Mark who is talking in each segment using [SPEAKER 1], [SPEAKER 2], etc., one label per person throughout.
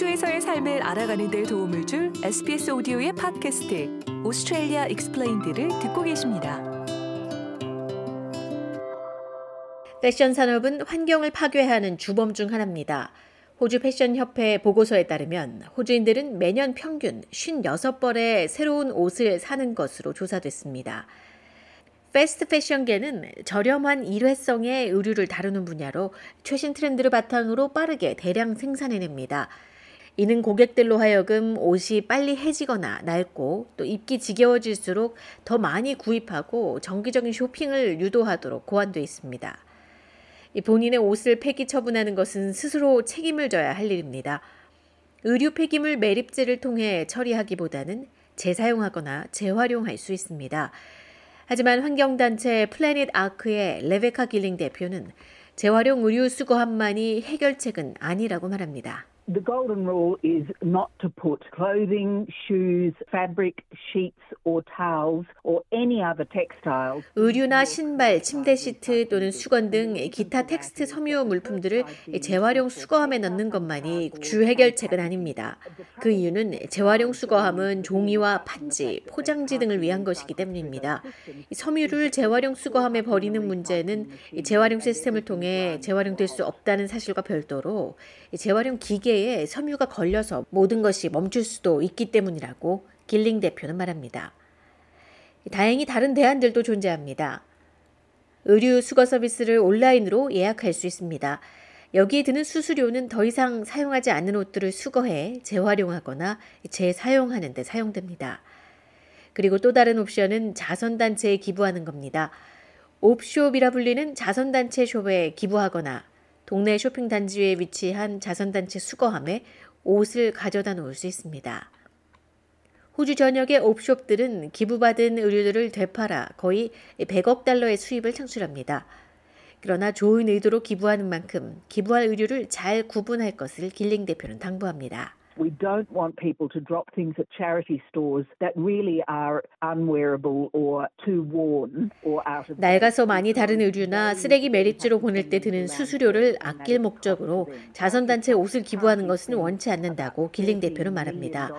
[SPEAKER 1] 호주에서의 삶을 알아가는 데 도움을 줄 SBS 오디오의 팟캐스트 Australia Explained를 듣고 계십니다.
[SPEAKER 2] 패션 산업은 환경을 파괴하는 주범 중 하나입니다. 호주 패션 협회 보고서에 따르면 호주인들은 매년 평균 56벌의 새로운 옷을 사는 것으로 조사됐습니다. 패스트 패션계는 저렴한 일회성의 의류를 다루는 분야로 최신 트렌드를 바탕으로 빠르게 대량 생산해냅니다. 이는 고객들로 하여금 옷이 빨리 해지거나 낡고 또 입기 지겨워질수록 더 많이 구입하고 정기적인 쇼핑을 유도하도록 고안되어 있습니다. 본인의 옷을 폐기 처분하는 것은 스스로 책임을 져야 할 일입니다. 의류 폐기물 매립제를 통해 처리하기보다는 재사용하거나 재활용할 수 있습니다. 하지만 환경단체 Planet Ark의 레베카 길링 대표는 재활용 의류 수거함만이 해결책은 아니라고 말합니다.
[SPEAKER 3] The golden rule is not to put clothing, shoes, fabric, sheets or towels or any other textiles.
[SPEAKER 2] 의류나 신발, 침대 시트 또는 수건 등 기타 textile 섬유 물품들을 재활용 수거함에 넣는 것만이 주 해결책은 아닙니다. 그 이유는 재활용 수거함은 종이와 판지, 포장지 등을 위한 것이기 때문입니다. 섬유를 재활용 수거함에 버리는 문제는 재활용 시스템을 통해 재활용될 수 없다는 사실과 별도로 재활용 기계 에 섬유가 걸려서 모든 것이 멈출 수도 있기 때문이라고 길링 대표는 말합니다. 다행히 다른 대안들도 존재합니다. 의류 수거 서비스를 온라인으로 예약할 수 있습니다. 여기에 드는 수수료는 더 이상 사용하지 않는 옷들을 수거해 재활용하거나 재사용하는 데 사용됩니다. 그리고 또 다른 옵션은 자선단체에 기부하는 겁니다. 옵숍이라 불리는 자선단체 숍에 기부하거나 동네 쇼핑 단지에 위치한 자선단체 수거함에 옷을 가져다 놓을 수 있습니다. 호주 전역의 옵숍들은 기부받은 의류들을 되팔아 거의 100억 달러의 수입을 창출합니다. 그러나 좋은 의도로 기부하는 만큼 기부할 의류를 잘 구분할 것을 길링 대표는 당부합니다. We don't want people to drop things at charity stores that really are unwearable or too worn or out of 낡아서 많이 다른 의류나 쓰레기 매립지로 보낼 때 드는 수수료를 아낄 목적으로 자선단체 옷을 기부하는 것은 원치 않는다고 길링 대표는 말합니다.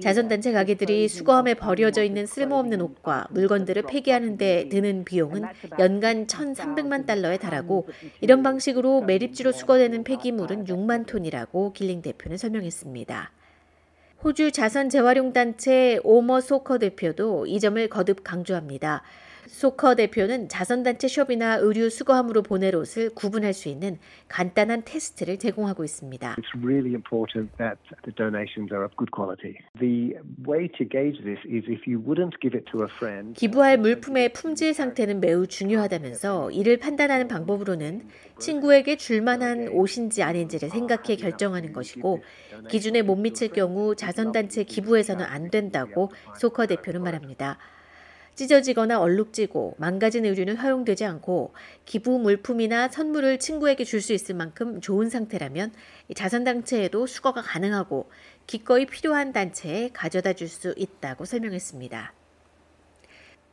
[SPEAKER 2] 자선단체 가게들이 수거함에 버려져 있는 쓸모없는 옷과 물건들을 폐기하는 데 드는 비용은 연간 1,300만 달러에 달하고 이런 방식으로 매립지로 수거되는 폐기물은 6만 톤이라고 길링 대표는 설명했습니다. 호주 자선 재활용 단체 오머 소커 대표도 이 점을 거듭 강조합니다. 소커 대표는 자선단체 숍이나 의류 수거함으로 보낼 옷을 구분할 수 있는 간단한 테스트를 제공하고 있습니다.
[SPEAKER 4] It's really important that the donations are of good quality. The way to gauge this is if you wouldn't give it to a friend.
[SPEAKER 2] 기부할 물품의 품질 상태는 매우 중요하다면서 이를 판단하는 방법으로는 친구에게 줄 만한 옷인지 아닌지를 생각해 결정하는 것이고 기준에 못 미칠 경우 자선단체 기부해서는 안 된다고 소커 대표는 말합니다. 찢어지거나 얼룩지고 망가진 의류는 허용되지 않고 기부 물품이나 선물을 친구에게 줄 수 있을 만큼 좋은 상태라면 자선단체에도 수거가 가능하고 기꺼이 필요한 단체에 가져다 줄 수 있다고 설명했습니다.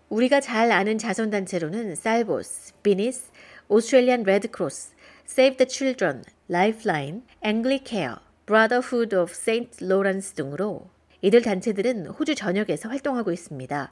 [SPEAKER 2] 우리가 잘 아는 자선단체로는 Salvos, Vinnies, Australian Red Cross, Save the Children, Lifeline, Anglicare, 등으로 이들 단체들은 호주 전역에서 활동하고 있습니다.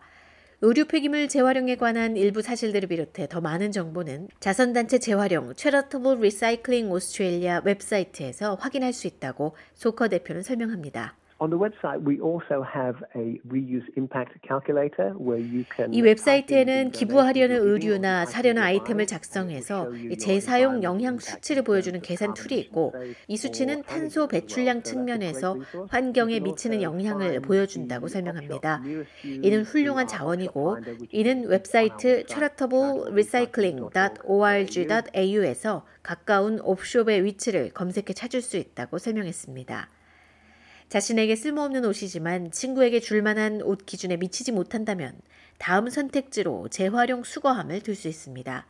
[SPEAKER 2] 의류 폐기물 재활용에 관한 일부 사실들을 비롯해 더 많은 정보는 자선단체 재활용 Charitable Recycling Australia 웹사이트에서 확인할 수 있다고 소커 대표는 설명합니다.
[SPEAKER 4] On the website, we also have a reuse impact calculator where you can.
[SPEAKER 2] 이 웹사이트에는 기부하려는 의류나 사려는 아이템을 작성해서 재사용 영향 수치를 보여주는 계산 툴이 있고 이 수치는 탄소 배출량 측면에서 환경에 미치는 영향을 보여준다고 설명합니다. 이는 훌륭한 자원이고 이는 웹사이트 charitablerecycling.org.au에서 가까운 op shop의 위치를 검색해 찾을 수 있다고 설명했습니다. 자신에게 쓸모없는 옷이지만 친구에게 줄 만한 옷 기준에 미치지 못한다면 다음 선택지로 재활용 수거함을 둘수 있습니다.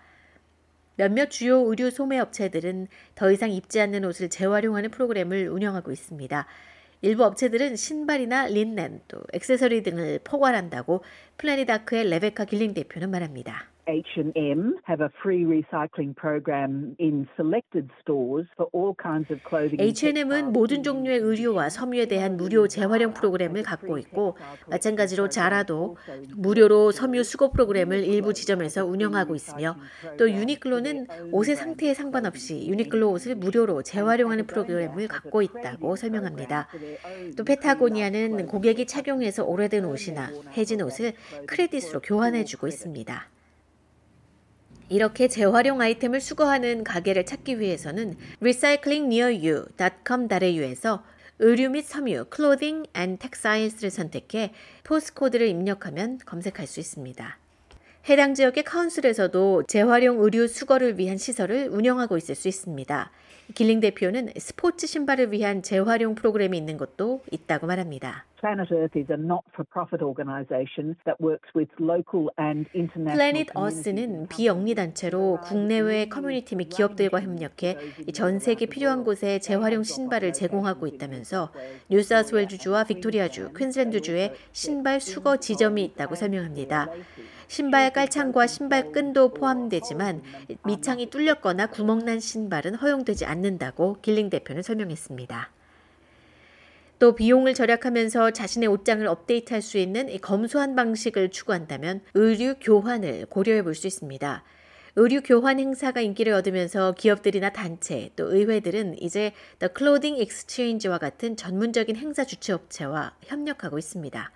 [SPEAKER 2] 몇몇 주요 의류 소매 업체들은 더 이상 입지 않는 옷을 재활용하는 프로그램을 운영하고 있습니다. 일부 업체들은 신발이나 린넨 또 액세서리 등을 포괄한다고 Planet Ark의 레베카 길링 대표는 말합니다.
[SPEAKER 3] H&M have a free recycling program in selected stores for all kinds of clothing.
[SPEAKER 2] H&M은 모든 종류의 의류와 섬유에 대한 무료 재활용 프로그램을 갖고 있고 마찬가지로 자라도 무료로 섬유 수거 프로그램을 일부 지점에서 운영하고 있으며 또 유니클로는 옷의 상태에 상관없이 유니클로 옷을 무료로 재활용하는 프로그램을 갖고 있다고 설명합니다. 또 페타고니아는 고객이 착용해서 오래된 옷이나 해진 옷을 크레딧으로 교환해 주고 있습니다. 이렇게 재활용 아이템을 수거하는 가게를 찾기 위해서는 recyclingnearyou.com.au에서 의류 및 섬유, clothing and textiles를 선택해 postcode를 입력하면 검색할 수 있습니다. 해당 지역의 council에서도 재활용 의류 수거를 위한 시설을 운영하고 있을 수 있습니다. 길링 대표는 스포츠 신발을 위한 재활용 프로그램이 있는 곳도 있다고 말합니다.
[SPEAKER 3] Planet Ark is a not-for-profit organization that works with local and international.
[SPEAKER 2] Planet Ark는 비영리 단체로 국내외 커뮤니티 및 기업들과 협력해 전 세계 필요한 곳에 재활용 신발을 제공하고 있다면서 뉴사우스웨일주와 빅토리아주, 퀸즐랜드주에 신발 수거 지점이 있다고 설명합니다. 신발 깔창과 신발 끈도 포함되지만 밑창이 뚫렸거나 구멍난 신발은 허용되지 않는다고 길링 대표는 설명했습니다. 또 비용을 절약하면서 자신의 옷장을 업데이트할 수 있는 검소한 방식을 추구한다면 의류 교환을 고려해 볼 수 있습니다. 의류 교환 행사가 인기를 얻으면서 기업들이나 단체 또 의회들은 이제 The Clothing Exchange와 같은 전문적인 행사 주최 업체와 협력하고 있습니다.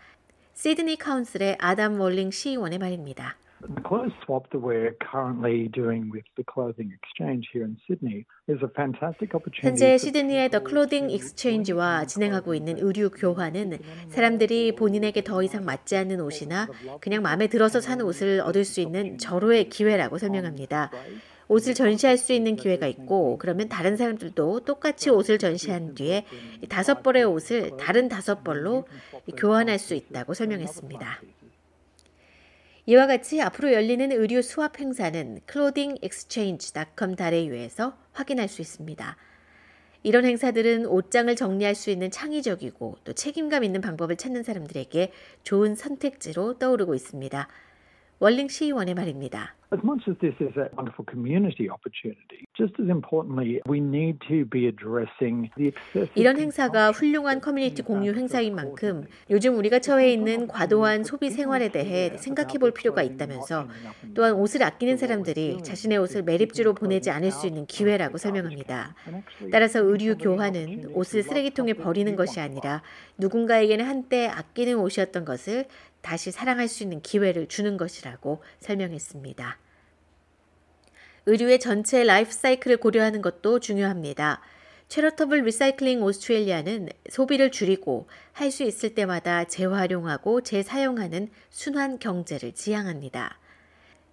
[SPEAKER 2] 시드니 council의 아담 월링 시의원의 말입니다.
[SPEAKER 5] The clothes swap that we're currently doing with the clothing exchange here in Sydney is a fantastic opportunity.
[SPEAKER 2] 현재 시드니의 The Clothing Exchange와 진행하고 있는 의류 교환은 사람들이 본인에게 더 이상 맞지 않는 옷이나 그냥 마음에 들어서 사는 옷을 얻을 수 있는 절호의 기회라고 설명합니다. 옷을 전시할 수 있는 기회가 있고 그러면 다른 사람들도 똑같이 옷을 전시한 뒤에 다섯 벌의 옷을 다른 다섯 벌로 교환할 수 있다고 설명했습니다. 이와 같이 앞으로 열리는 의류 수합 행사는 clothingexchange.com.au에서 확인할 수 있습니다. 이런 행사들은 옷장을 정리할 수 있는 창의적이고 또 책임감 있는 방법을 찾는 사람들에게 좋은 선택지로 떠오르고 있습니다. 월링 시의원의 말입니다.
[SPEAKER 5] As much as this is a wonderful community opportunity, just as importantly, we need to be addressing the excessive
[SPEAKER 2] 이런 행사가 훌륭한 커뮤니티 공유 행사인 만큼 요즘 우리가 처해 있는 과도한 소비 생활에 대해 생각해 볼 필요가 있다면서 또한 옷을 아끼는 사람들이 자신의 옷을 매립지로 보내지 않을 수 있는 기회라고 설명합니다. 따라서 의류 교환은 옷을 쓰레기통에 버리는 것이 아니라 누군가에게는 한때 아끼는 옷이었던 것을 다시 사랑할 수 있는 기회를 주는 것이라고 설명했습니다. 의류의 전체 라이프 사이클을 고려하는 것도 중요합니다. Charitable Recycling Australia는 소비를 줄이고 할 수 있을 때마다 재활용하고 재사용하는 순환 경제를 지향합니다.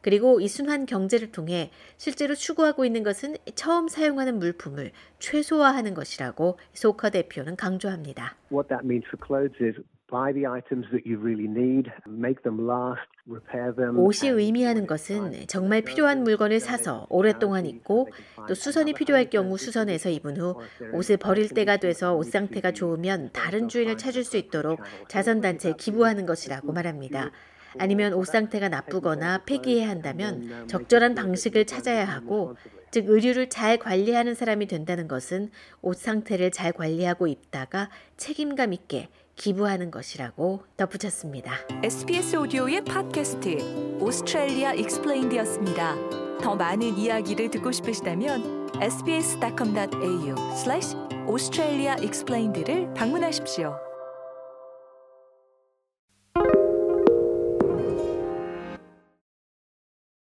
[SPEAKER 2] 그리고 이 순환 경제를 통해 실제로 추구하고 있는 것은 처음 사용하는 물품을 최소화하는 것이라고 소커 대표는 강조합니다.
[SPEAKER 4] What that means for clothes is buy the items that you really need, make them last, repair them.
[SPEAKER 2] 옷이 의미하는 것은 정말 필요한 물건을 사서 오랫동안 입고 또 수선이 필요할 경우 수선해서 입은 후 옷을 버릴 때가 돼서 옷 상태가 좋으면 다른 주인을 찾을 수 있도록 자선단체에 기부하는 것이라고 말합니다. 아니면 옷 상태가 나쁘거나 폐기해야 한다면 적절한 방식을 찾아야 하고 즉 의류를 잘 관리하는 사람이 된다는 것은 옷 상태를 잘 관리하고 입다가 책임감 있게 기부하는 것이라고 덧붙였습니다.
[SPEAKER 1] SBS 오디오의 팟캐스트 Australia Explained였습니다. 더 많은 이야기를 듣고 싶으시다면 sbs.com.au/australia explained를 방문하십시오.